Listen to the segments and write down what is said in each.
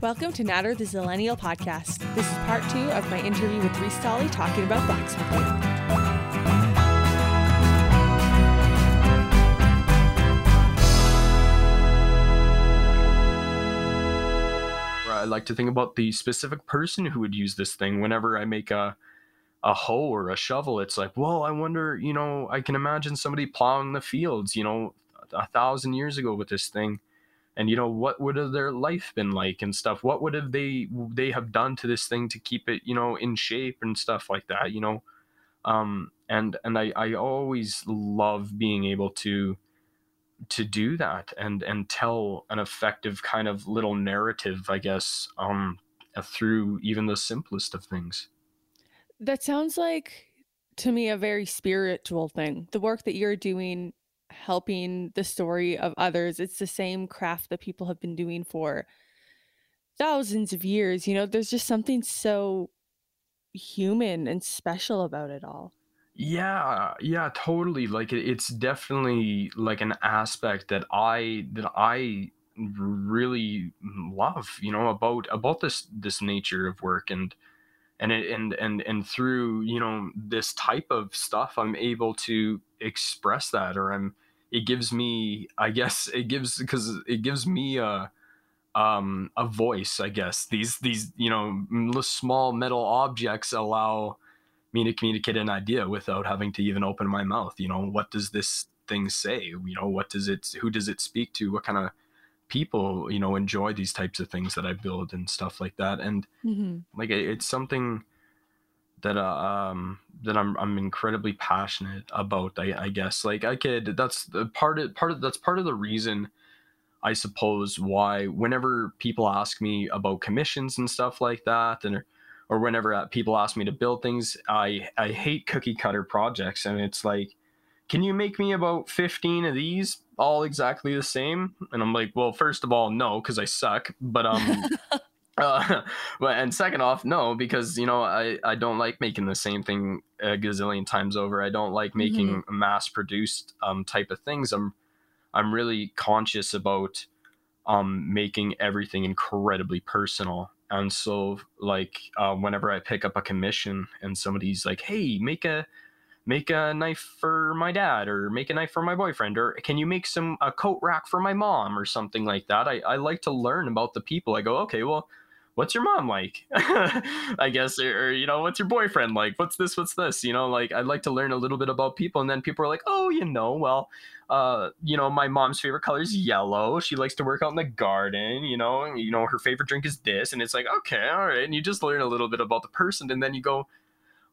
Welcome to Natter the Zillennial podcast. This is part two of my interview with Reese Dolly talking about blacksmithing. I like to think about the specific person who would use this thing whenever I make a a hoe or a shovel. It's like, well, I wonder, you know, I can imagine somebody plowing the fields, you know, a thousand years ago with this thing. And you know, what would have their life been like and stuff? What would have they they have done to this thing to keep it, you know, in shape and stuff like that, you know? Um and and I, I always love being able to to do that and and tell an effective kind of little narrative i guess um through even the simplest of things That sounds like to me a very spiritual thing. The work that you're doing helping the story of others, it's the same craft that people have been doing for thousands of years. You know, there's just something so human and special about it all. yeah yeah totally like it's definitely like an aspect that i that i really mm, love you know about about this this nature of work and and it, and and and through you know this type of stuff i'm able to express that or i'm it gives me i guess it gives because it gives me a um a voice i guess. These these you know small metal objects allow me to communicate an idea without having to even open my mouth you know what does this thing say? You know what does it who does it speak to? What kind of people you know enjoy these types of things that i build and stuff like that. And Mm-hmm. like it, it's something that uh, um that I'm I'm incredibly passionate about I, I guess. Like I could that's the part of part of that's part of the reason I suppose why whenever people ask me about commissions and stuff like that and or whenever uh, people ask me to build things I I hate cookie cutter projects. And it's like can you make me about 15 of these all exactly the same and I'm like well first of all no cuz I suck but um uh, but and second off, no, because you know I I don't like making the same thing a gazillion times over. I don't like making mass-produced um type of things. I'm I'm really conscious about um making everything incredibly personal. And so like uh, whenever I pick up a commission and somebody's like, "Hey, make a make a knife for my dad or make a knife for my boyfriend or can you make some a coat rack for my mom or something like that? I, I like to learn about the people. I go okay well what's your mom like? I guess or, or, you know what's your boyfriend like? What's this? What's this? You know like i'd like to learn a little bit about people and then people are like oh you know well uh you know my mom's favorite color is yellow. She likes to work out in the garden you know you know her favorite drink is this. And it's like okay all right. And you just learn a little bit about the person and then you go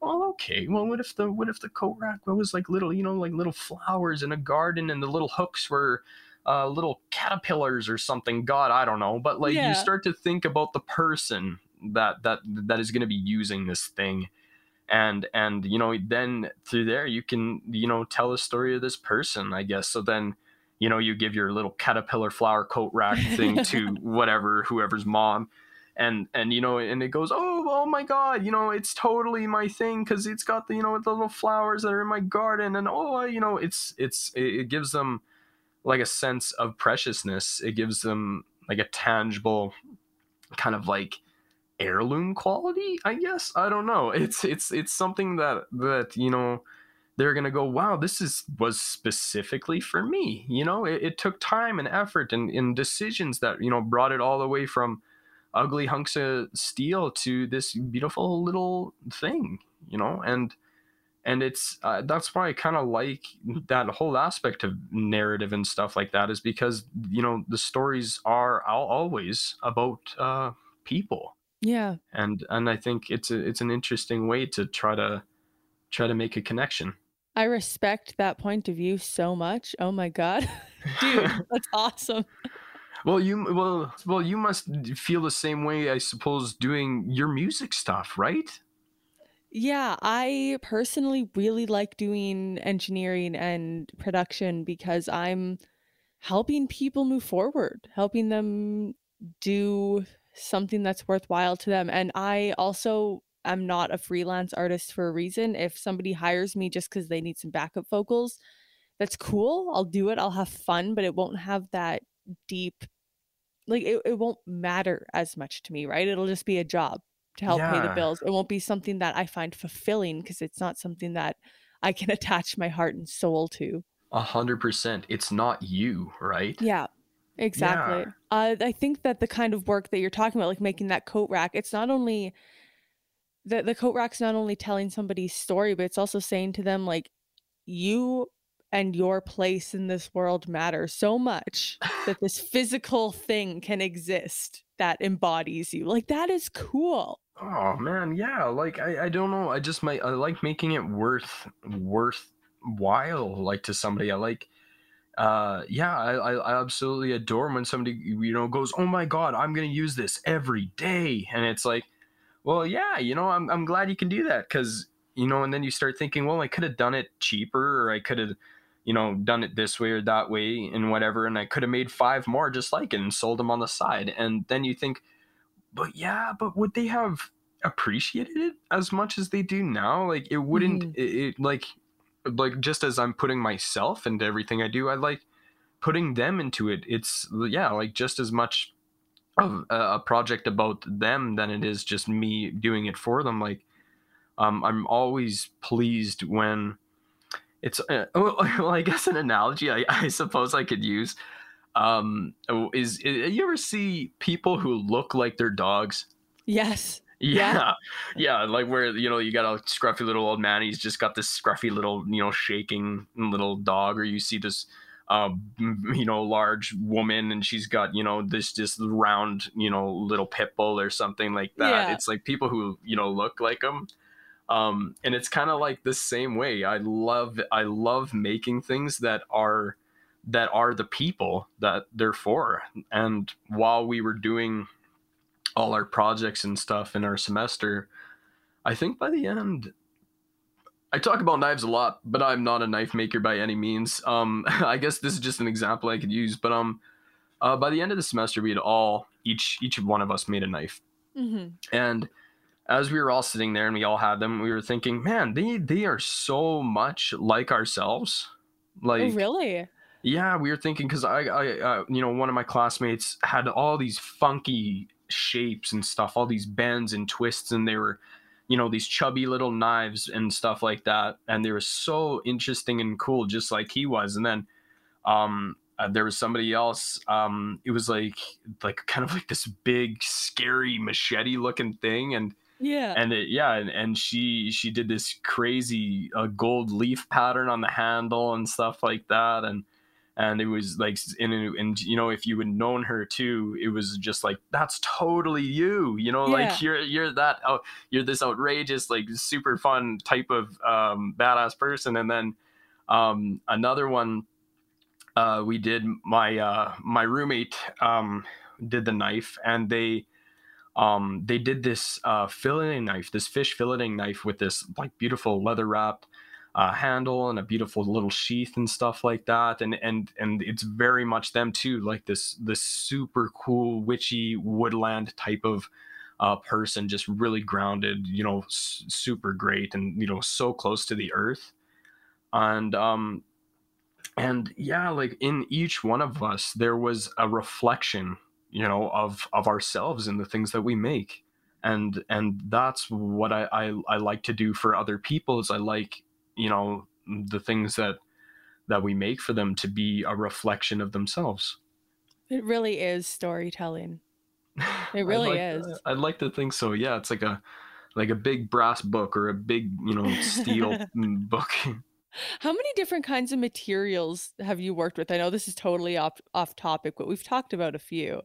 oh okay well what if the what if the coat rack was like little you know like little flowers in a garden and the little hooks were uh, little caterpillars or something. God, I don't know. But like Yeah. you start to think about the person that that that is going to be using this thing, and and you know then through there you can you know tell the story of this person. I guess so. Then you know you give your little caterpillar flower coat rack thing to whatever whoever's mom. And and you know and it goes oh oh my god you know it's totally my thing because it's got the you know the little flowers that are in my garden and oh you know it's it's it, gives them like a sense of preciousness. It gives them like a tangible kind of like heirloom quality, I guess. I don't know. It's it's it's something that that, you know, they're gonna go, wow, this is was specifically for me. You know, it, it took time and effort and, and decisions that, you know, brought it all the way from ugly hunks of steel to this beautiful little thing, you know, and and it's uh, that's why I kind of like that whole aspect of narrative and stuff like that is because you know the stories are always about uh, people Yeah. and and I think it's a, it's an interesting way to try to try to make a connection. I respect that point of view so much. Oh my God. Dude, that's awesome. Well, you well well you must feel the same way I suppose doing your music stuff, right? Yeah, I personally really like doing engineering and production because I'm helping people move forward, helping them do something that's worthwhile to them. And I also am not a freelance artist for a reason. If somebody hires me just because they need some backup vocals, that's cool. I'll do it. I'll have fun, but it won't have that deep like it, it won't matter as much to me, right? It'll just be a job to help pay the bills. It won't be something that I find fulfilling because it's not something that I can attach my heart and soul to. A hundred percent. It's not you, right? Yeah, exactly. Yeah. Uh, I think that the kind of work that you're talking about, like making that coat rack, it's not only the the coat rack's not only telling somebody's story, but it's also saying to them like you and your place in this world matter so much that this physical thing can exist that embodies you. Like that is cool. Oh man, yeah. Like I, I don't know. I just might I like making it worth worthwhile like to somebody. I like uh yeah, I, I I absolutely adore when somebody you know goes, Oh my god, I'm gonna use this every day. And it's like, well, yeah, you know, I'm I'm glad you can do that because you know, and then you start thinking, well, I could have done it cheaper or I could have you know, done it this way or that way and whatever, and I could have made five more just like it and sold them on the side. And then you think, but yeah, but would they have appreciated it as much as they do now? Like it wouldn't Mhm. it, it like like just as I'm putting myself into everything I do, I like putting them into it. It's yeah, like just as much of a, a project about them than it is just me doing it for them. Like um, I'm always pleased when it's uh, well, I guess an analogy I, I suppose I could use um is, is you ever see people who look like their dogs Yes. yeah. Yeah. yeah like where you know you got a scruffy little old man he's just got this scruffy little you know shaking little dog or you see this um you know large woman and she's got you know this just round you know little pit bull or something like that Yeah. it's like people who you know look like them um and it's kind of like the same way. I love i love making things that are that are the people that they're for. And while we were doing all our projects and stuff in our semester i think by the end i talk about knives a lot but i'm not a knife maker by any means. Um i guess this is just an example i could use but um uh, by the end of the semester we had all each each one of us made a knife. Hmm and as we were all sitting there and we all had them we were thinking man they they are so much like ourselves like oh, really? yeah, we were thinking because I, I, uh, you know, one of my classmates had all these funky shapes and stuff, all these bends and twists, and they were, you know, these chubby little knives and stuff like that, and they were so interesting and cool, just like he was. And then, um, uh, there was somebody else. Um, it was like, like kind of like this big, scary machete looking thing, and Yeah. and it, yeah and, and she she did this crazy uh, gold leaf pattern on the handle and stuff like that and and it was like and, and you know if you had known her too it was just like that's totally you you know Yeah. like you're you're that oh you're this outrageous like super fun type of um badass person and then um another one uh we did my uh my roommate um did the knife and they um they did this uh filleting knife this fish filleting knife with this like beautiful leather wrapped uh, handle and a beautiful little sheath and stuff like that. And and and it's very much them too like this this super cool witchy woodland type of uh, person just really grounded you know s- super great and you know so close to the earth. And um and yeah like in each one of us there was a reflection you know of of ourselves and the things that we make and and that's what I, I i like to do for other people is i like you know the things that that we make for them to be a reflection of themselves It really is storytelling. It I'd really like- is. i'd like to think so yeah it's like a like a big brass book or a big you know steel book How many different kinds of materials have you worked with? I know this is totally off off topic, but we've talked about a few.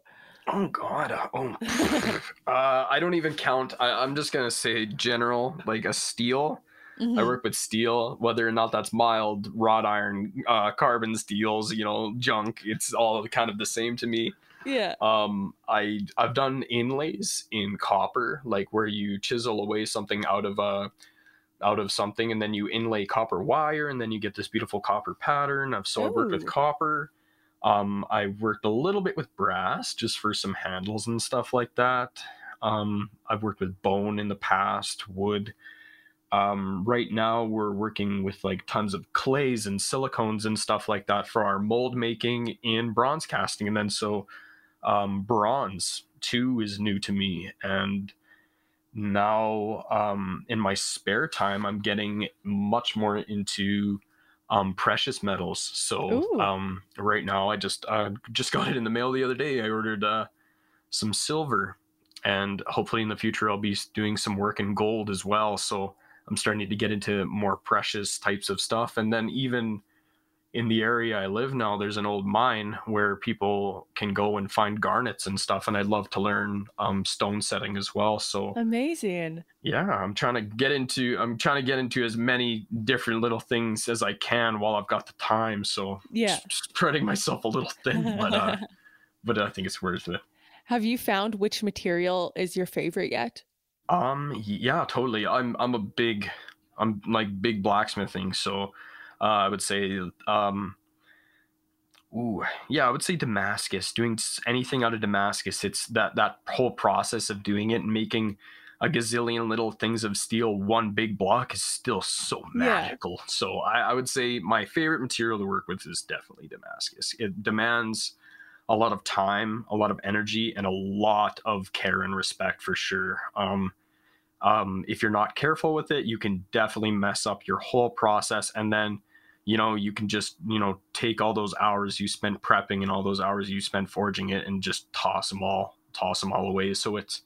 Oh God! uh, Oh, uh, I don't even count. I, I'm just gonna say general, like a steel. I Mhm. work with steel, whether or not that's mild, wrought iron, uh, carbon steels, you know, junk. It's all kind of the same to me. Yeah. Um, I I've done inlays in copper, like where you chisel away something out of a out of something, and then you inlay copper wire, and then you get this beautiful copper pattern. I've so I've worked with copper. Um, I worked a little bit with brass, just for some handles and stuff like that. Um, I've worked with bone in the past, wood. Um, right now, we're working with like tons of clays and silicones and stuff like that for our mold making in bronze casting, and then so um, bronze too is new to me, and now um, in my spare time, I'm getting much more into um, precious metals. So um, right now, I just uh, just got it in the mail the other day. I ordered uh, some silver, and hopefully in the future, I'll be doing some work in gold as well. So I'm starting to get into more precious types of stuff, and then even in the area I live now, there's an old mine where people can go and find garnets and stuff. And I'd love to learn um, stone setting as well. So amazing. Yeah, I'm trying to get into I'm trying to get into as many different little things as I can while I've got the time. So yeah, spreading myself a little thin, but uh, but I think it's worth it. Have you found which material is your favorite yet? Um, yeah, totally. I'm I'm a big I'm like big blacksmithing, so uh, I would say, um, ooh, yeah, I would say Damascus. Doing anything out of Damascus, it's that that whole process of doing it and making a gazillion little things of steel one big block is still so magical. Yeah. So I, I, would say my favorite material to work with is definitely Damascus. It demands a lot of time, a lot of energy, and a lot of care and respect for sure. Um, um, if you're not careful with it, you can definitely mess up your whole process, and then you know you can just you know take all those hours you spent prepping and all those hours you spent forging it and just toss them all toss them all away. So it's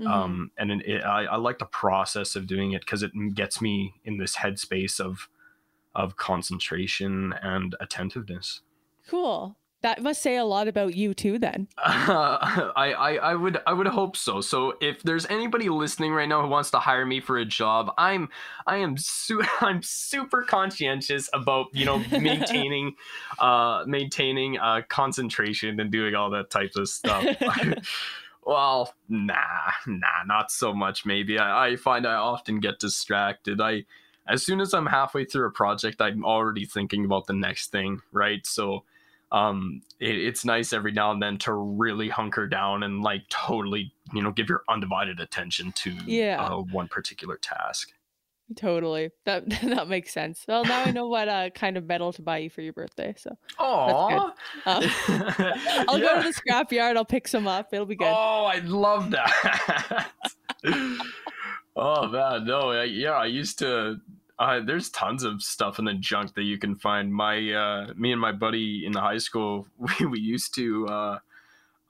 mm-hmm. um and it, I, I like the process of doing it because it gets me in this headspace of of concentration and attentiveness. Cool that must say a lot about you too, then. Uh, I, I, I would I would hope so. So if there's anybody listening right now who wants to hire me for a job, I'm I am su- I'm super conscientious about you know maintaining uh maintaining uh concentration and doing all that types of stuff. well, nah, nah, not so much. Maybe I, I find I often get distracted. I as soon as I'm halfway through a project, I'm already thinking about the next thing, right? So um, it, it's nice every now and then to really hunker down and like totally, you know, give your undivided attention to yeah. uh, one particular task. Totally. That that makes sense. Well, now I know what uh, kind of metal to buy you for your birthday. So, oh, uh, I'll yeah. go to the scrapyard. I'll pick some up. It'll be good. Oh, I love that. oh man, no, yeah, I used to uh, there's tons of stuff in the junk that you can find. My uh, me and my buddy in the high school, we, we used to uh,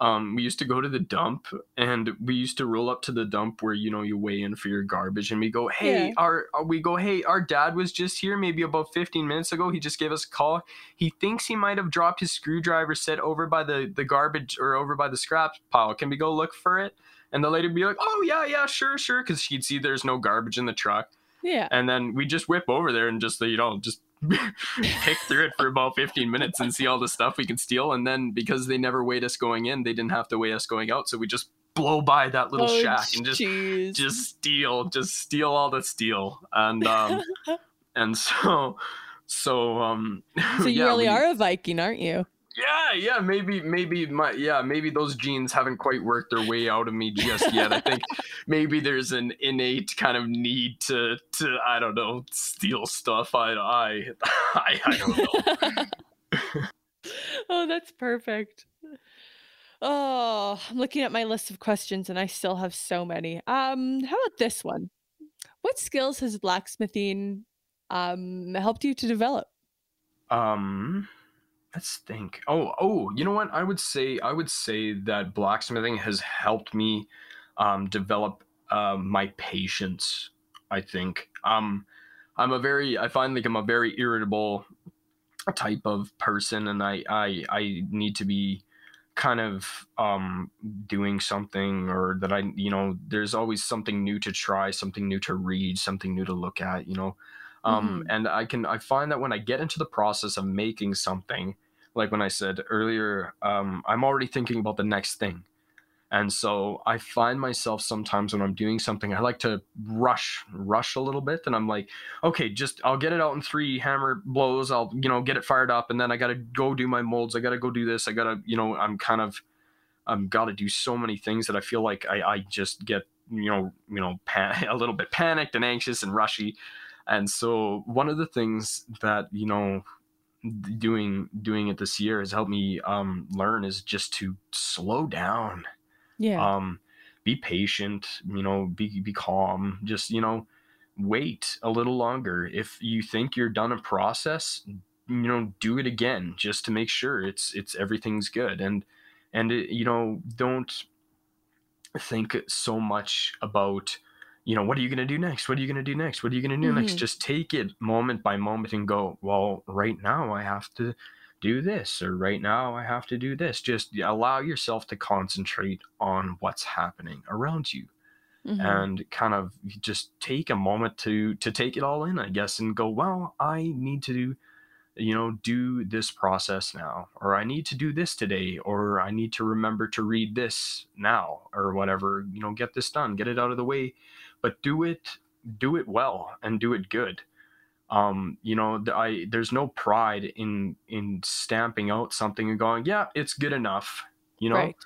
um, we used to go to the dump and we used to roll up to the dump where you know you weigh in for your garbage and we go hey yeah. our, our, we go hey our dad was just here maybe about 15 minutes ago. He just gave us a call. He thinks he might have dropped his screwdriver set over by the the garbage or over by the scrap pile. Can we go look for it? And the lady would be like oh yeah yeah sure sure. Because she'd see there's no garbage in the truck yeah. And then we just whip over there and just, you know, just pick through it for about 15 minutes and see all the stuff we can steal. And then because they never weighed us going in, they didn't have to weigh us going out. So we just blow by that little oh, shack and just geez. just steal, just steal all the steel. And um and so so um So you yeah, really we, are a Viking, aren't you? Yeah, yeah, maybe, maybe my, yeah, maybe those genes haven't quite worked their way out of me just yet. I think maybe there's an innate kind of need to, to, I don't know, steal stuff. I, I, I, I don't know. oh, that's perfect. Oh, I'm looking at my list of questions and I still have so many. Um, how about this one? What skills has blacksmithing um helped you to develop? Um Let's think. Oh, oh, you know what? I would say I would say that blacksmithing has helped me um, develop uh, my patience. I think. Um, I'm a very I find like I'm a very irritable type of person, and I I I need to be kind of um doing something or that I you know there's always something new to try, something new to read, something new to look at. You know um, mm-hmm. and i can i find that when i get into the process of making something like when i said earlier um, i'm already thinking about the next thing. And so i find myself sometimes when i'm doing something i like to rush rush a little bit. And i'm like okay just i'll get it out in three hammer blows. I'll you know get it fired up. And then i gotta go do my molds. I gotta go do this. I gotta you know i'm kind of i'm gotta do so many things that i feel like i, I just get you know you know pan- a little bit panicked and anxious and rushy. And so one of the things that, you know, doing doing it this year has helped me um, learn is just to slow down. Yeah. um, be patient you know be be calm just you know wait a little longer. If you think you're done a process you know do it again just to make sure it's it's everything's good. And and it, you know don't think so much about you know what are you going to do next? What are you going to do next? What are you going to do next? Mhm. just take it moment by moment and go well right now i have to do this or right now i have to do this. Just allow yourself to concentrate on what's happening around you Mhm. and kind of just take a moment to to take it all in i guess and go well i need to you know do this process now or i need to do this today or i need to remember to read this now or whatever you know get this done get it out of the way but do it do it well and do it good um you know i there's no pride in in stamping out something and going yeah it's good enough you know Right.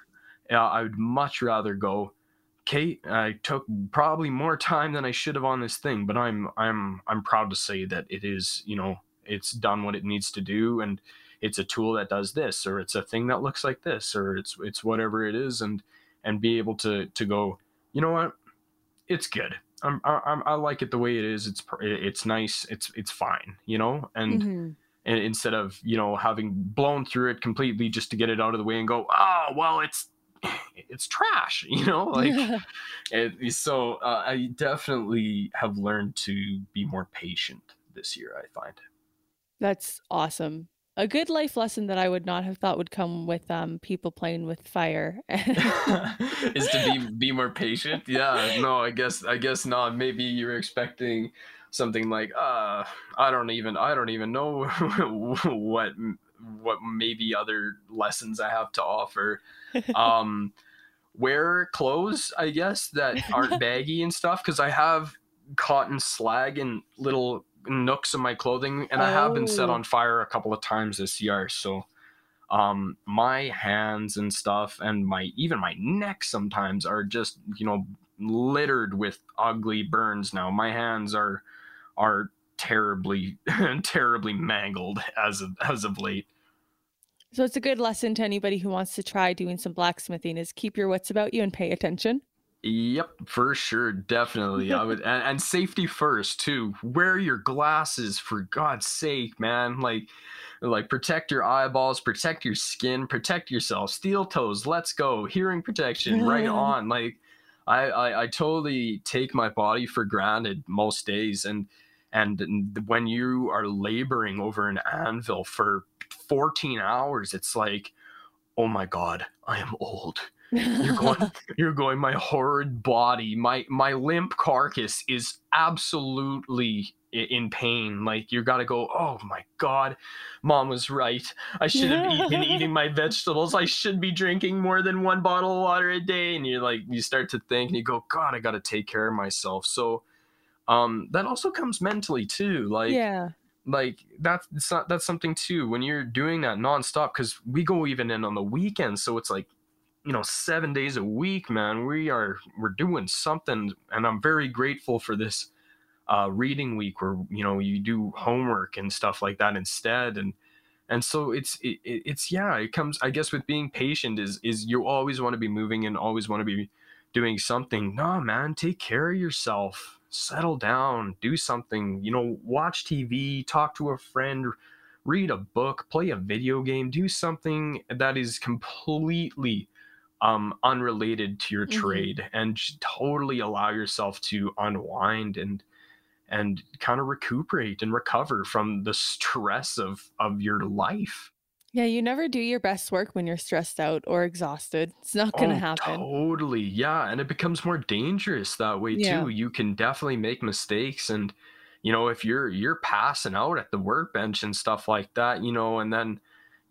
yeah, I would much rather go. Kate, I took probably more time than I should have on this thing, but I'm I'm I'm proud to say that it is, you know, it's done what it needs to do, and it's a tool that does this, or it's a thing that looks like this, or it's it's whatever it is, and and be able to to go, you know what, it's good. I'm, I'm I like it the way it is. It's it's nice. It's it's fine, you know, and Mhm. and instead of you know having blown through it completely just to get it out of the way and go oh well it's it's trash you know like it, so uh, i definitely have learned to be more patient this year i find That's awesome. A good life lesson that I would not have thought would come with um people playing with fire. is to be be more patient? Yeah no i guess i guess not. Maybe you're expecting something like uh i don't even i don't even know what what maybe other lessons i have to offer. Um wear clothes i guess that aren't baggy and stuff because i have cotton slag and little nooks of my clothing and i have been set Oh. on fire a couple of times this year so um my hands and stuff and my even my neck sometimes are just you know littered with ugly burns now my hands are are terribly terribly mangled as of as of late so it's a good lesson to anybody who wants to try doing some blacksmithing is keep your wits about you and pay attention. Yep, for sure, definitely. I would, and, and safety first too. Wear your glasses for God's sake, man. Like, like protect your eyeballs, protect your skin, protect yourself. Steel toes, let's go. Hearing protection, right on. Like, I, I, I totally take my body for granted most days, and and when you are laboring over an anvil for 14 hours, it's like, oh my God, I am old you're going you're going my horrid body my my limp carcass is absolutely in pain. Like you gotta go oh my god mom was right. I should have been eating my vegetables. I should be drinking more than one bottle of water a day. And you're like you start to think and you go god i gotta take care of myself. So um that also comes mentally too like yeah. like that's not, that's something too when you're doing that nonstop because we go even in on the weekends so it's like you know seven days a week man we are we're doing something and i'm very grateful for this uh reading week where you know you do homework and stuff like that instead and and so it's it, it- it's yeah it comes i guess with being patient is is you always want to be moving and always want to be doing something. No man take care of yourself. Settle down. Do something. You know watch tv talk to a friend read a book play a video game. Do something that is completely um unrelated to your Mhm. trade and just totally allow yourself to unwind and and kind of recuperate and recover from the stress of of your life Yeah, you never do your best work when you're stressed out or exhausted. It's not going to Oh, happen. Totally. Yeah. And it becomes more dangerous that way Yeah. too. You can definitely make mistakes and you know, if you're you're passing out at the workbench and stuff like that, you know, and then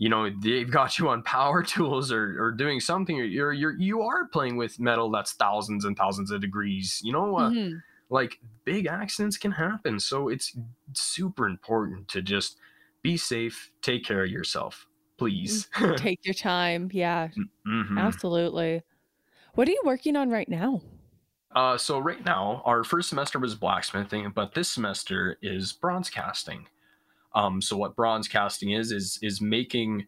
you know they've got you on power tools or, or doing something or you're you're you are playing with metal that's thousands and thousands of degrees you know uh, Mhm. like big accidents can happen so it's super important to just be safe take care of yourself please Take your time. Yeah, Mhm. absolutely. What are you working on right now? Uh, so right now, our first semester was blacksmithing, but this semester is bronze casting. Um, so what bronze casting is is is making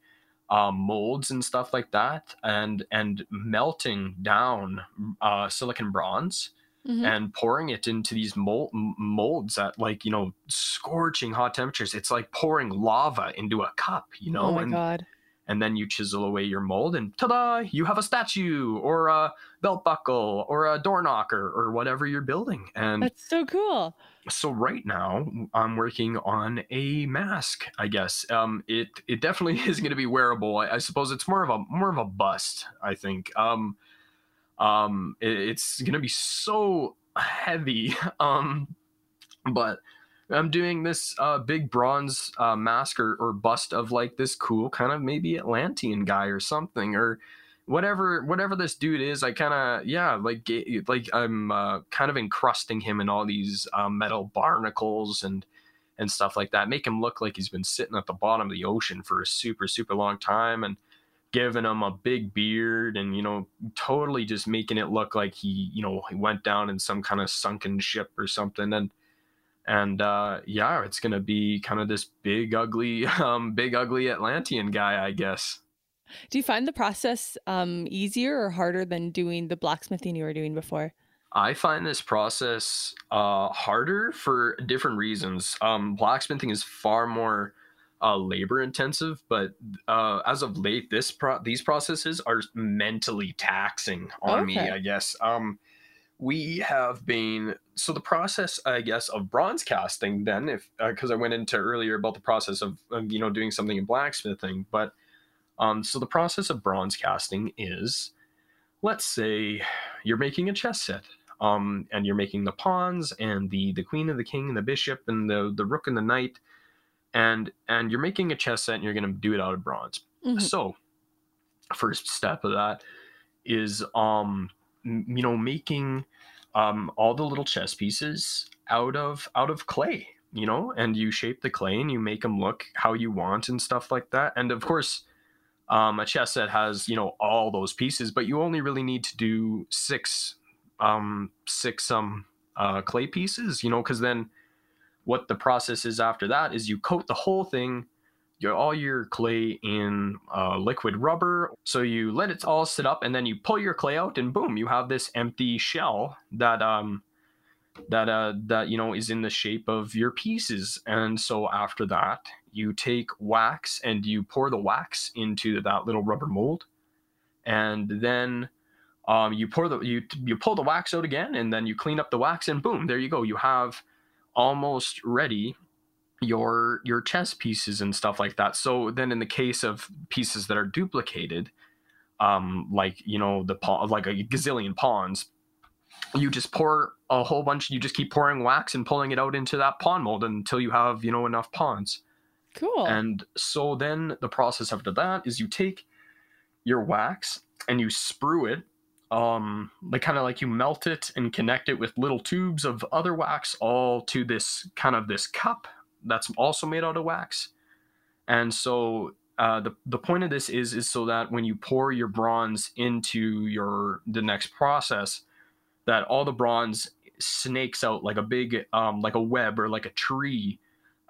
um, molds and stuff like that, and and melting down uh, silicon bronze mm-hmm. and pouring it into these mold, molds at like you know scorching hot temperatures. It's like pouring lava into a cup, you know. Oh my and, god! And then you chisel away your mold, and ta-da! You have a statue, or a belt buckle, or a door knocker, or whatever you're building. And that's so cool. So right now, I'm working on a mask. I guess um, it it definitely is going to be wearable. I, I suppose it's more of a more of a bust. I think. Um, um, it, it's gonna be so heavy. Um, but I'm doing this uh, big bronze uh, mask or, or bust of like this cool kind of maybe Atlantean guy or something or whatever whatever this dude is. I kind of yeah like like I'm uh, kind of encrusting him in all these uh, metal barnacles and and stuff like that. Make him look like he's been sitting at the bottom of the ocean for a super super long time and giving him a big beard and you know totally just making it look like he you know he went down in some kind of sunken ship or something and and uh yeah it's gonna be kind of this big ugly um big ugly atlantean guy i guess do you find the process um easier or harder than doing the blacksmithing you were doing before I find this process uh, harder for different reasons. Um, blacksmithing is far more uh, labor intensive, but uh, as of late, this pro- these processes are mentally taxing on okay. me. I guess um, we have been so the process, I guess, of bronze casting. Then, if because uh, I went into earlier about the process of, of, you know doing something in blacksmithing, but um, so the process of bronze casting is, let's say, you're making a chess set. Um, and you're making the pawns and the the queen and the king and the bishop and the the rook and the knight and and you're making a chess set and you're going to do it out of bronze mm-hmm. so first step of that is um you know making um all the little chess pieces out of out of clay you know and you shape the clay and you make them look how you want and stuff like that and of course um, a chess set has you know all those pieces but you only really need to do six um six um uh clay pieces you know because then what the process is after that is you coat the whole thing your all your clay in uh, liquid rubber. So you let it all sit up and then you pull your clay out and boom you have this empty shell that um that uh that you know is in the shape of your pieces. And so after that you take wax and you pour the wax into that little rubber mold and then um, you pour the you you pull the wax out again and then you clean up the wax and boom there you go you have almost ready your your chess pieces and stuff like that. So then in the case of pieces that are duplicated, um, like you know the pawn, like a gazillion pawns, you just pour a whole bunch. You just keep pouring wax and pulling it out into that pawn mold until you have you know enough pawns. Cool. And so then the process after that is you take your wax and you sprue it um like kind of like you melt it and connect it with little tubes of other wax all to this kind of this cup that's also made out of wax and so uh, the the point of this is is so that when you pour your bronze into your the next process that all the bronze snakes out like a big um like a web or like a tree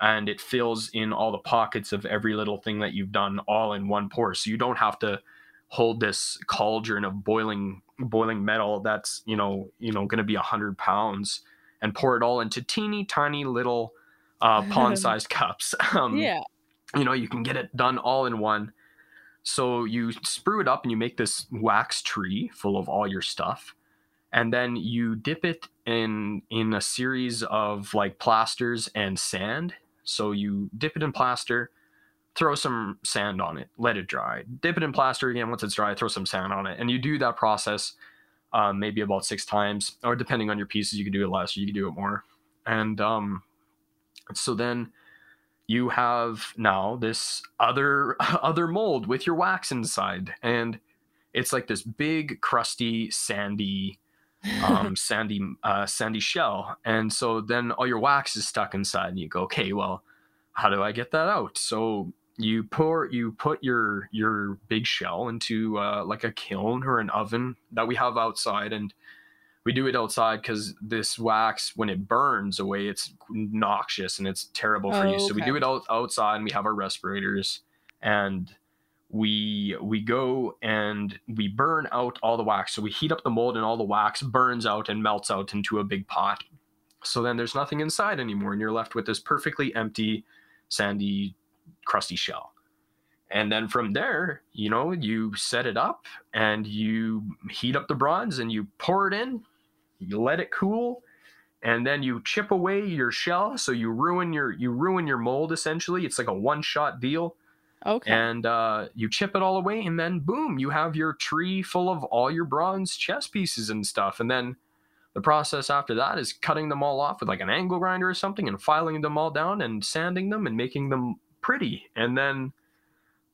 and it fills in all the pockets of every little thing that you've done all in one pour so you don't have to hold this cauldron of boiling boiling metal that's you know you know going to be a hundred pounds and pour it all into teeny tiny little uh, pawn-sized cups. Um, yeah, you know you can get it done all in one. So you sprue it up and you make this wax tree full of all your stuff, and then you dip it in in a series of like plasters and sand. So you dip it in plaster, throw some sand on it, let it dry, dip it in plaster again. Once it's dry, throw some sand on it. And you do that process um, maybe about six times, or depending on your pieces, you can do it less, or you can do it more. And um, so then you have now this other other mold with your wax inside, and it's like this big, crusty, sandy, um, sandy, uh, sandy shell. And so then all your wax is stuck inside, and you go, okay, well, how do I get that out? So you pour you put your your big shell into uh, like a kiln or an oven that we have outside and we do it outside because this wax when it burns away it's noxious and it's terrible for Oh, you so we do it out, outside and we have our respirators and we we go and we burn out all the wax. So we heat up the mold and all the wax burns out and melts out into a big pot. So then there's nothing inside anymore and you're left with this perfectly empty sandy crusty shell. And then from there you know you set it up and you heat up the bronze and you pour it in you let it cool and then you chip away your shell. So you ruin your you ruin your mold essentially. It's like a one shot deal Okay. and uh, you chip it all away and then boom you have your tree full of all your bronze chess pieces and stuff. And then the process after that is cutting them all off with like an angle grinder or something and filing them all down and sanding them and making them pretty. And then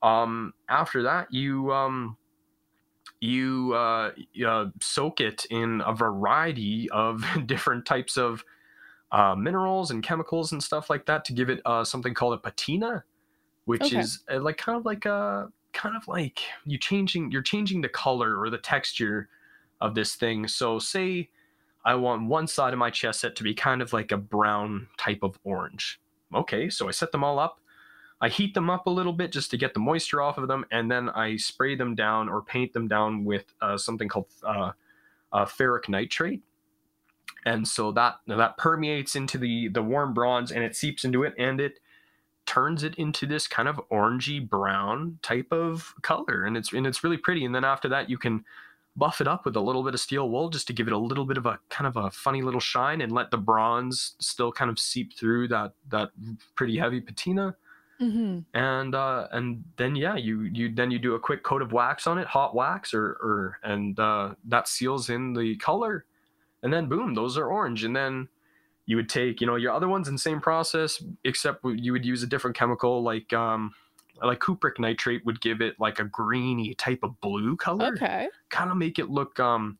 um, after that you um, you uh, uh, soak it in a variety of different types of uh, minerals and chemicals and stuff like that to give it uh, something called a patina, which Okay. is uh, like kind of like a kind of like you changing you're changing the color or the texture of this thing. So say I want one side of my chess set to be kind of like a brown type of orange. Okay, so I set them all up. I heat them up a little bit just to get the moisture off of them, and then I spray them down or paint them down with uh, something called uh, uh, ferric nitrate. And so that that permeates into the the warm bronze, and it seeps into it, and it turns it into this kind of orangey brown type of color, and it's and it's really pretty. And then after that, you can buff it up with a little bit of steel wool just to give it a little bit of a kind of a funny little shine, and let the bronze still kind of seep through that that pretty heavy patina. Hmm and uh and then yeah you you then you do a quick coat of wax on it hot wax or or and uh that seals in the color. And then boom those are orange. And then you would take you know your other ones in the same process except you would use a different chemical like um like cupric nitrate would give it like a greeny type of blue color Okay. kind of make it look um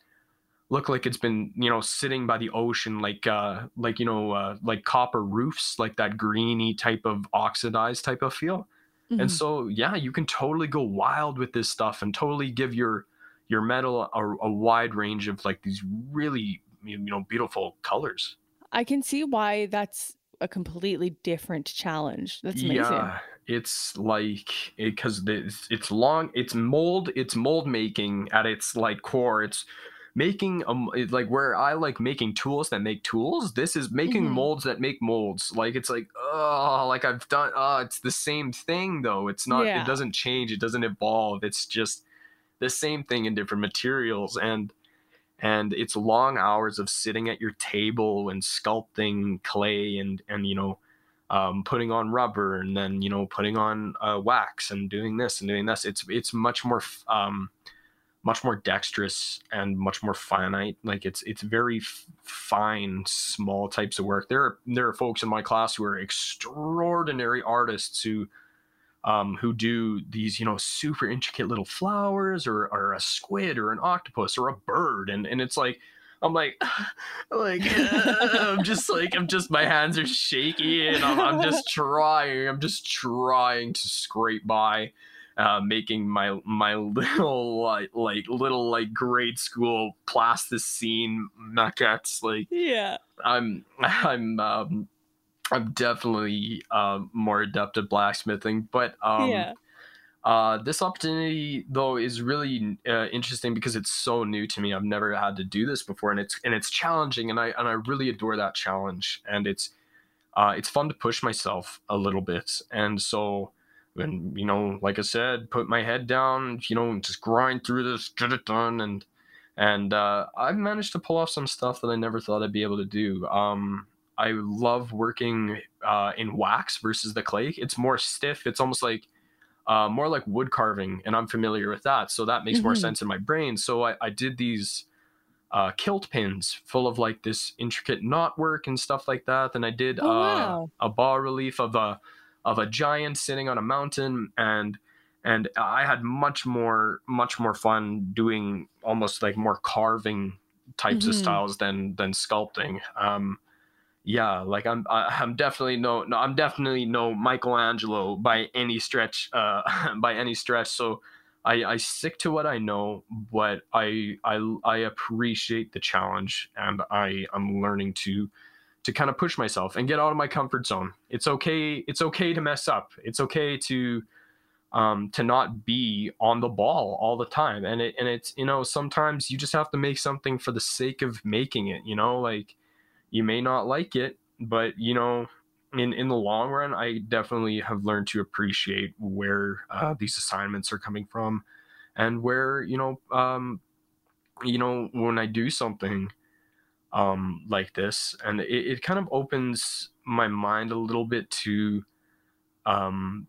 look like it's been you know sitting by the ocean like uh like you know uh like copper roofs like that greeny type of oxidized type of feel Mhm. and so yeah you can totally go wild with this stuff and totally give your your metal a, a wide range of like these really you know beautiful colors I can see why that's a completely different challenge. That's amazing. Yeah, it's like because it's, it's long. It's mold. It's mold making at its like core. It's making um like where I like making tools that make tools. This is making Mhm. molds that make molds. Like it's like oh, like I've done. Oh, it's the same thing though. It's not. Yeah. It doesn't change. It doesn't evolve. It's just the same thing in different materials and and it's long hours of sitting at your table and sculpting clay and and you know um, putting on rubber and then you know putting on uh, wax and doing this and doing this. It's it's much more um, much more dexterous and much more finite. Like it's it's very f- fine small types of work. There are there are folks in my class who are extraordinary artists who um, who do these, you know, super intricate little flowers or, or a squid or an octopus or a bird. And, and it's like, I'm like, like, I'm just like, I'm just, my hands are shaky and I'm, I'm just trying, I'm just trying to scrape by, uh, making my, my little, like, like little, like grade school plasticine maquettes. Like, Yeah. I'm, I'm, um, I'm definitely uh, more adept at blacksmithing, but um, yeah. uh, this opportunity though is really uh, interesting because it's so new to me. I've never had to do this before, and it's and it's challenging, and I and I really adore that challenge, and it's uh, it's fun to push myself a little bit, and so when you know, like I said, put my head down, you know, just grind through this, get it done, and and uh, I've managed to pull off some stuff that I never thought I'd be able to do. Um, I love working uh, in wax versus the clay. It's more stiff. It's almost like uh, more like wood carving, and I'm familiar with that, so that makes more Mhm. sense in my brain. So I, I did these uh, kilt pins full of like this intricate knot work and stuff like that. Then I did Oh, uh, wow. a bas relief of a of a giant sitting on a mountain, and and I had much more much more fun doing almost like more carving types of Mhm. styles than than sculpting. Um, yeah, like I'm I'm definitely no no I'm definitely no Michelangelo by any stretch uh by any stretch. So I, I stick to what I know, but I I I appreciate the challenge, and I I'm learning to to kind of push myself and get out of my comfort zone. It's okay. It's okay to mess up. It's okay to um, to not be on the ball all the time. And it and it's you know sometimes you just have to make something for the sake of making it. You know, like you may not like it, but you know in in the long run, I definitely have learned to appreciate where uh, these assignments are coming from, and where you know, um, you know, when I do something um, like this, and it, it kind of opens my mind a little bit to, um,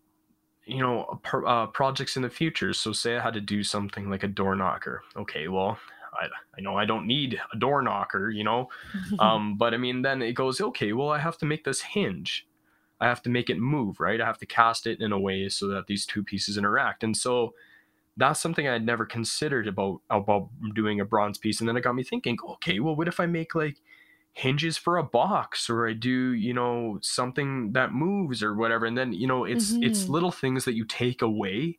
you know, uh, projects in the future. So, say I had to do something like a door knocker. Okay, well, I, I know I don't need a door knocker, you know, um, but I mean, then it goes, okay, well, I have to make this hinge. I have to make it move, right? I have to cast it in a way so that these two pieces interact. And so that's something I had never considered about about doing a bronze piece. And then it got me thinking, okay, well, what if I make like hinges for a box or I do, you know, something that moves or whatever. And then, you know, it's mm-hmm. it's little things that you take away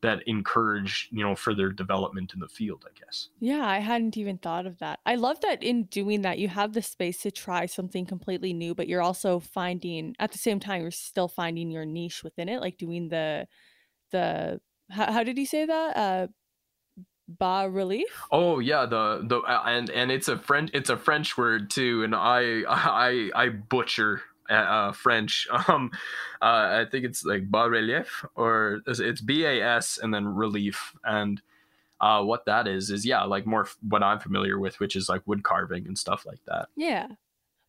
that encourage you know further development in the field i guess. Yeah i hadn't even thought of that. I love that in doing that you have the space to try something completely new but you're also finding at the same time you're still finding your niche within it like doing the the how, how did he say that? Uh bas relief? Oh yeah the the and and it's a french it's a french word too and i i i butcher uh, French. Um, uh, I think it's like bas relief or it's B A S and then relief. And uh, what that is is yeah, like more what I'm familiar with, which is like wood carving and stuff like that. Yeah.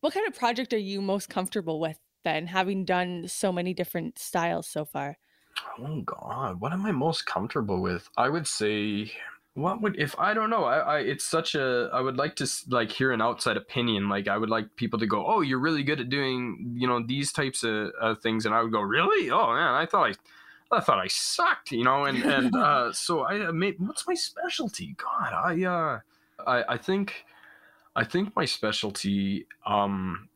What kind of project are you most comfortable with then, having done so many different styles so far? Oh God, what am I most comfortable with? I would say what would if i don't know I, I it's such a i would like to like hear an outside opinion. Like i would like people to go oh you're really good at doing you know these types of, of things. And i would go really? Oh man i thought i i thought i sucked you know and and uh so i made what's my specialty? God i uh i i think i think my specialty um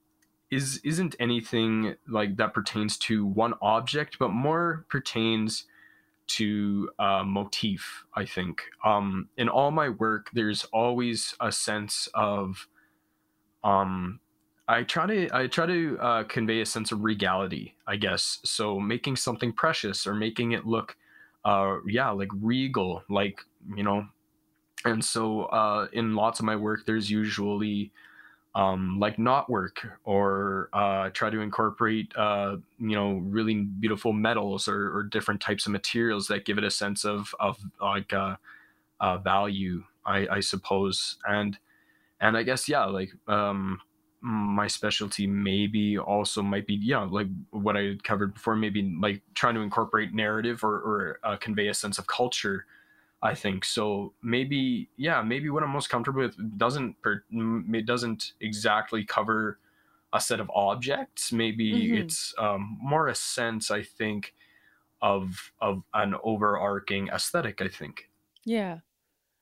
is isn't anything like that pertains to one object but more pertains to uh, motif. I think um, in all my work, there's always a sense of um, I try to I try to uh, convey a sense of regality, I guess. So making something precious or making it look, uh, yeah, like regal, like you know. And so uh, in lots of my work, there's usually um, like knot work or uh, try to incorporate uh, you know really beautiful metals or, or, different types of materials that give it a sense of of like uh, uh value I, I, suppose. And and I guess yeah like um, my specialty maybe also might be yeah like what I covered before maybe like trying to incorporate narrative or, or uh, convey a sense of culture I think so. Maybe yeah, maybe what I'm most comfortable with doesn't per, it doesn't exactly cover a set of objects. Maybe mm-hmm. it's um, more a sense I think of of an overarching aesthetic. I think. Yeah,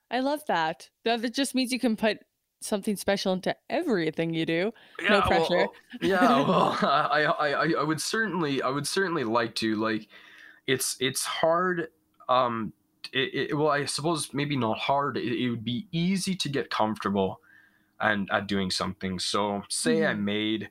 I love that. That just means you can put something special into everything you do. Yeah, no pressure. Well, yeah, well, I, I I would certainly I would certainly like to like. It's it's hard um it, it, well, I suppose maybe not hard. It, it, would be easy to get comfortable and at doing something. So, say mm-hmm. I made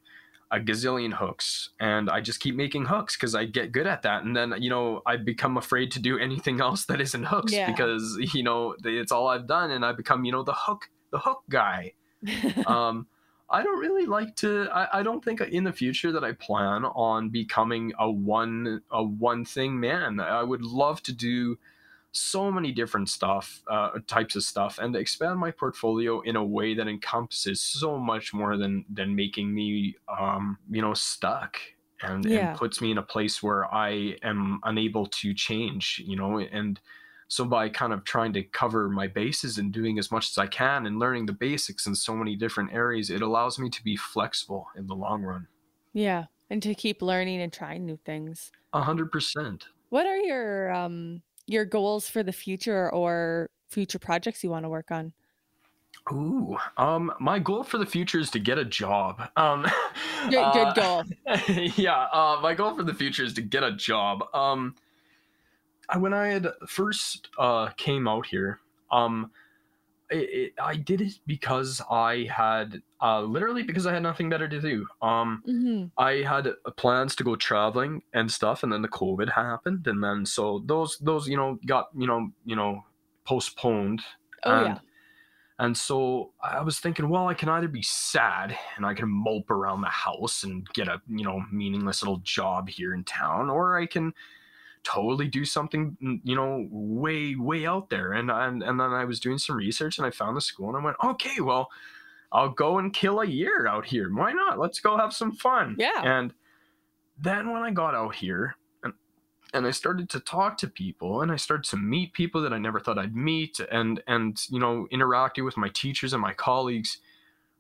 a gazillion hooks and I just keep making hooks because I get good at that. And then, you know, I become afraid to do anything else that isn't hooks yeah. because, you know, it's all I've done and I become, you know, the hook, the hook guy. um, I don't really like to. I, I don't think in the future that I plan on becoming a one a one thing man. I would love to do so many different stuff, uh, types of stuff, and expand my portfolio in a way that encompasses so much more than than making me, um, you know, stuck and, yeah. and puts me in a place where I am unable to change, you know, and so by kind of trying to cover my bases and doing as much as I can and learning the basics in so many different areas, it allows me to be flexible in the long run. Yeah, and to keep learning and trying new things. A hundred percent. What are your um your goals for the future or future projects you want to work on? Ooh, um, my goal for the future is to get a job. Um, good, uh, goal. yeah, uh, my goal for the future is to get a job. Um, when I had first uh, came out here, um, it, it, I did it because I had uh, literally because I had nothing better to do. Um, hmm I had plans to go traveling and stuff, and then the COVID happened, and then so those those you know got you know you know postponed. Oh and, yeah. And so I was thinking, well, I can either be sad and I can mope around the house and get a you know meaningless little job here in town, or I can totally do something you know way way out there. And and and then I was doing some research and I found the school and I went, okay, well, I'll go and kill a year out here. Why not? Let's go have some fun. Yeah. And then when I got out here and and I started to talk to people and I started to meet people that I never thought I'd meet and and you know interacting with my teachers and my colleagues,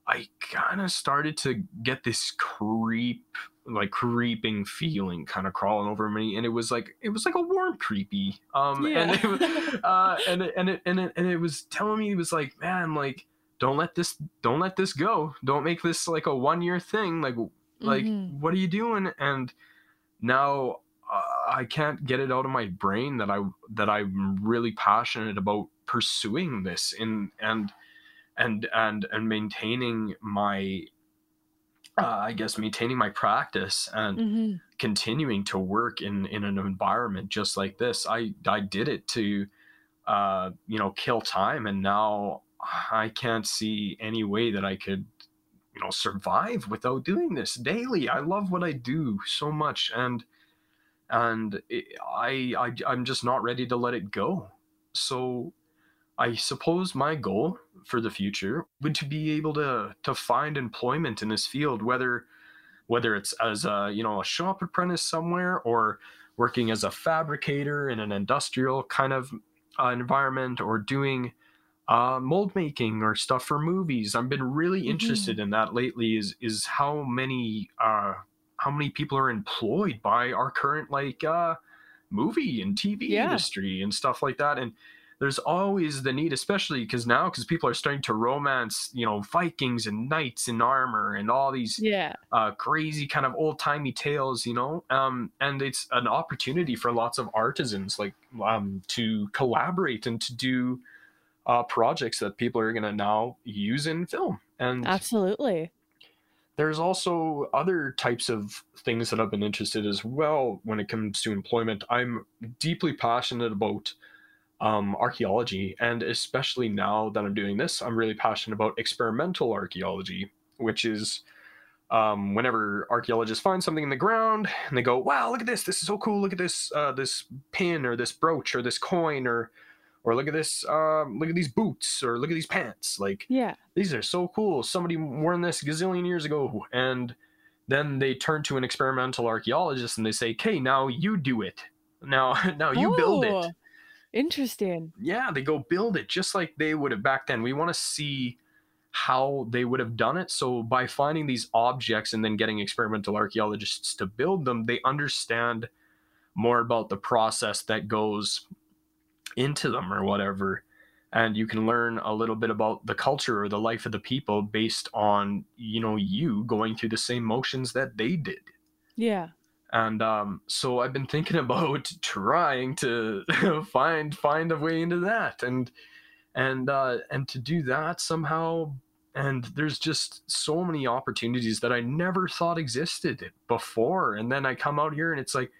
I kind of started to get this creep like creeping feeling kind of crawling over me and it was like it was like a warm creepy um and it, uh and it, and it and it and it was telling me it was like man like don't let this don't let this go. Don't make this like a one year thing. Like like Mhm. what are you doing? And now uh, i can't get it out of my brain that i that i'm really passionate about pursuing this in and and and and maintaining my uh, i guess maintaining my practice and Mhm. continuing to work in in an environment just like this i i did it to uh you know kill time and now i can't see any way that i could you know survive without doing this daily i love what i do so much and and it, I, I i'm just not ready to let it go so i suppose my goal for the future would to be able to to find employment in this field whether whether it's as a you know a shop apprentice somewhere or working as a fabricator in an industrial kind of uh, environment or doing uh, mold making or stuff for movies. I've been really Mhm. interested in that lately. Is is how many uh, how many people are employed by our current like uh, movie and TV Yeah. industry and stuff like that. And there's always the need, especially because now because people are starting to romance, you know, Vikings and knights in armor and all these Yeah. uh, crazy kind of old timey tales, you know. Um, and it's an opportunity for lots of artisans like um, to collaborate and to do uh, projects that people are going to now use in film. And Absolutely. there's also other types of things that I've been interested as well when it comes to employment. I'm deeply passionate about um, archaeology, and especially now that I'm doing this, I'm really passionate about experimental archaeology, which is um, whenever archaeologists find something in the ground and they go, "Wow, look at this! This is so cool! Look at this uh, this pin or this brooch or this coin or or look at this um, look at these boots or look at these pants!" Like Yeah. these are so cool. Somebody worn this gazillion years ago. And then they turn to an experimental archaeologist and they say, okay, now you do it. Now, now you build Oh, it. Interesting. Yeah, they go build it just like they would have back then. We want to see how they would have done it. So by finding these objects and then getting experimental archaeologists to build them, they understand more about the process that goes into them or whatever. And you can learn a little bit about the culture or the life of the people based on, you know, you going through the same motions that they did Yeah. And um, so I've been thinking about trying to find find a way into that, and and uh, and to do that somehow. And there's just so many opportunities that I never thought existed before, and then I come out here and it's like,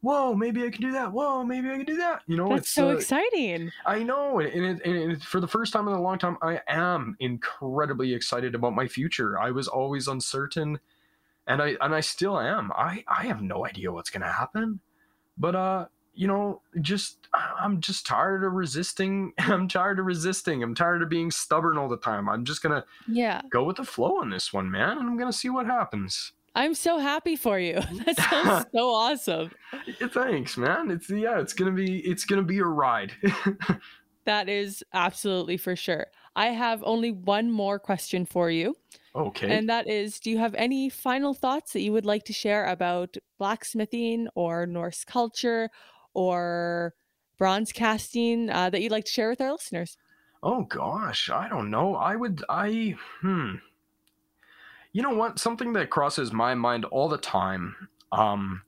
whoa, maybe I can do that. Whoa, maybe I can do that. You know, That's it's so uh, exciting. I know, and, it, and it, for the first time in a long time, I am incredibly excited about my future. I was always uncertain, and I and I still am. I I have no idea what's gonna happen, but uh, you know, just I'm just tired of resisting. I'm tired of resisting. I'm tired of being stubborn all the time. I'm just gonna Yeah. go with the flow on this one, man, and I'm gonna see what happens. I'm so happy for you. That sounds so awesome. Thanks, man. It's yeah, it's gonna be it's gonna be a ride. That is absolutely for sure. I have only one more question for you. Okay. And that is Do you have any final thoughts that you would like to share about blacksmithing or Norse culture or bronze casting uh, that you'd like to share with our listeners? Oh gosh, I don't know. I would I hmm. You know what? Something that crosses my mind all the time um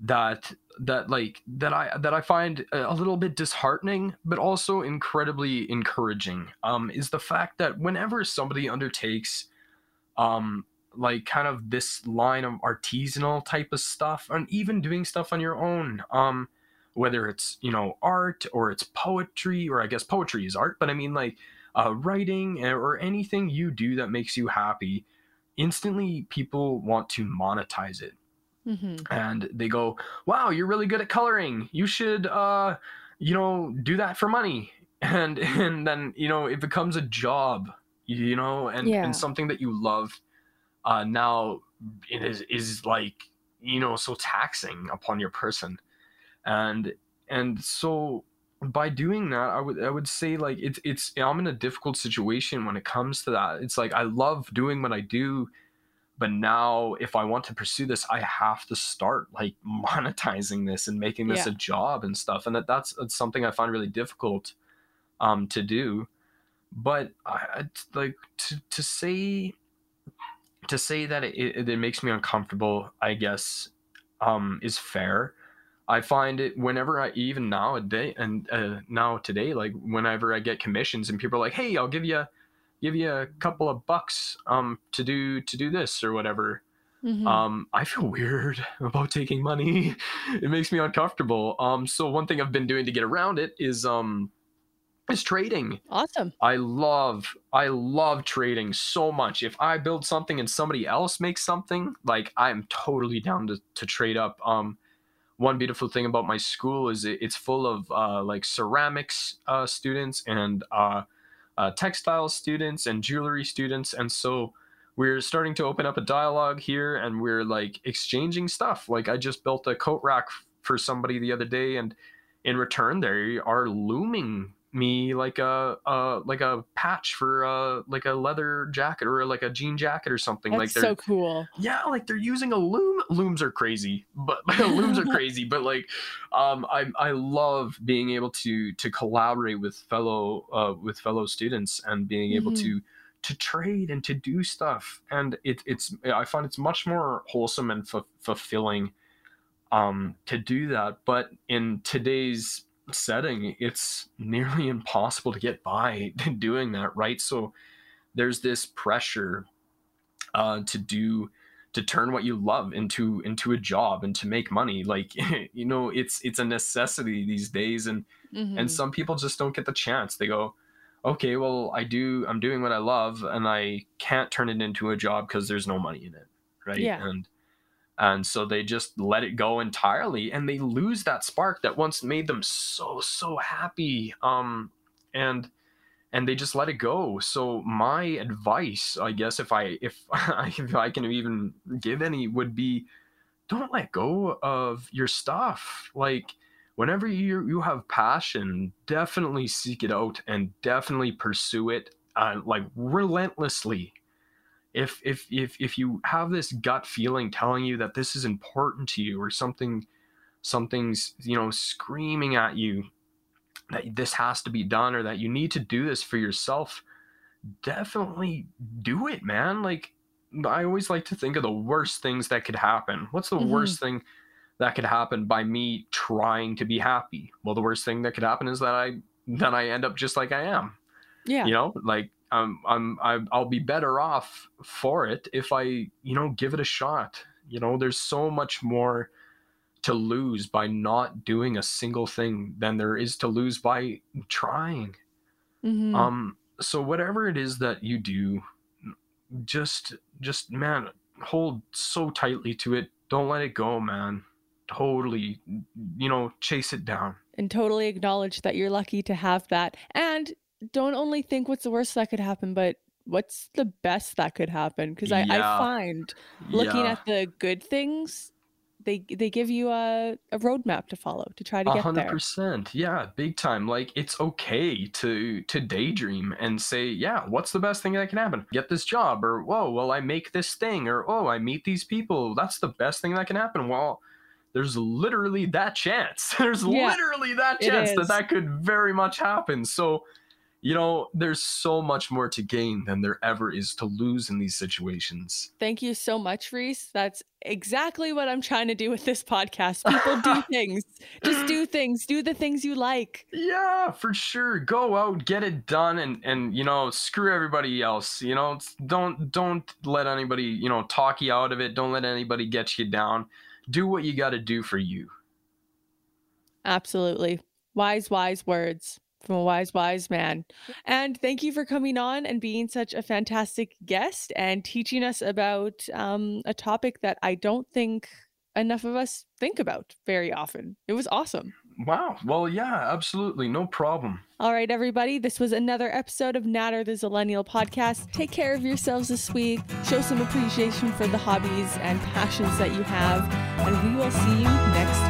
that that like that I that I find a little bit disheartening, but also incredibly encouraging. Um, is the fact that whenever somebody undertakes, um, like kind of this line of artisanal type of stuff, and even doing stuff on your own, um, whether it's you know art or it's poetry, or I guess poetry is art, but I mean like uh, writing or anything you do that makes you happy, instantly people want to monetize it hmm and they go, "Wow, you're really good at coloring. You should, uh, you know, do that for money." And and then you know it becomes a job, you know, and Yeah. and something that you love. Uh, now it is is like you know so taxing upon your person, and and so by doing that, I would I would say like it's it's I'm in a difficult situation when it comes to that. It's like I love doing what I do but now if i want to pursue this i have to start like monetizing this and making this Yeah. a job and stuff and that, that's, that's something i find really difficult um to do but i like to to say to say that it, it, makes me uncomfortable i guess um is fair. I find it whenever i even now a day and uh, now today like whenever i get commissions and people are like hey i'll give you give you a couple of bucks um to do to do this or whatever. Hmm um i feel weird about taking money. It makes me uncomfortable. Um so one thing i've been doing to get around it is um is trading. Awesome. i love i love trading so much. If i build something and somebody else makes something like i'm totally down to, to trade up. Um one beautiful thing about my school is it, it's full of uh, like ceramics uh, students and uh, uh, textile students and jewelry students. And so we're starting to open up a dialogue here and we're like exchanging stuff. Like i just built a coat rack for somebody the other day and in return they are looming me like a uh like a patch for uh like a leather jacket or like a jean jacket or something That's like they're so cool. yeah like they're using a loom looms are crazy but looms are crazy but like um i i love being able to to collaborate with fellow uh with fellow students and being able Mhm. to to trade and to do stuff and it, it's i find it's much more wholesome and fu- fulfilling um to do that but in today's setting it's nearly impossible to get by doing that right so there's this pressure uh to do to turn what you love into into a job and to make money like you know it's it's a necessity these days and Mhm. and some people just don't get the chance they go okay well i do i'm doing what i love and i can't turn it into a job because there's no money in it right Yeah. and and so they just let it go entirely and they lose that spark that once made them so so happy um and and they just let it go. So my advice i guess if i if i if i can even give any would be don't let go of your stuff. Like whenever you you have passion definitely seek it out and definitely pursue it uh, like relentlessly if if if if you have this gut feeling telling you that this is important to you or something something's you know screaming at you that this has to be done or that you need to do this for yourself definitely do it man like i always like to think of the worst things that could happen what's the Mhm. worst thing that could happen by me trying to be happy well the worst thing that could happen is that i then i end up just like i am Yeah. you know like um, I'm, I'm i'll be better off for it if i you know give it a shot. You know there's so much more to lose by not doing a single thing than there is to lose by trying. Mhm. um so whatever it is that you do just just man hold so tightly to it. Don't let it go man. Totally you know chase it down. And totally acknowledge that you're lucky to have that. And don't only think what's the worst that could happen, but what's the best that could happen. Because I, I find looking Yeah. at the good things, they they give you a, a roadmap to follow to try to get hundred there. percent. Yeah, big time. Like it's okay to to daydream and say, yeah, what's the best thing that can happen? Get this job, or whoa, well, I make this thing, or oh, I meet these people. That's the best thing that can happen. Well, there's literally that chance. There's Yeah, literally that chance that that could very much happen. So you know, there's so much more to gain than there ever is to lose in these situations. Thank you so much, Reese. That's exactly what I'm trying to do with this podcast. People do things. Just do things. Do the things you like. Yeah, for sure. Go out, get it done and and you know, screw everybody else. You know, don't don't let anybody, you know, talk you out of it. Don't let anybody get you down. Do what you got to do for you. Absolutely. Wise wise words from a wise, wise man. And thank you for coming on and being such a fantastic guest and teaching us about um, a topic that I don't think enough of us think about very often. It was awesome. Wow. Well, yeah, absolutely. No problem. All right, everybody. This was another episode of Natter the Zillennial podcast. Take care of yourselves this week. Show some appreciation for the hobbies and passions that you have. And we will see you next.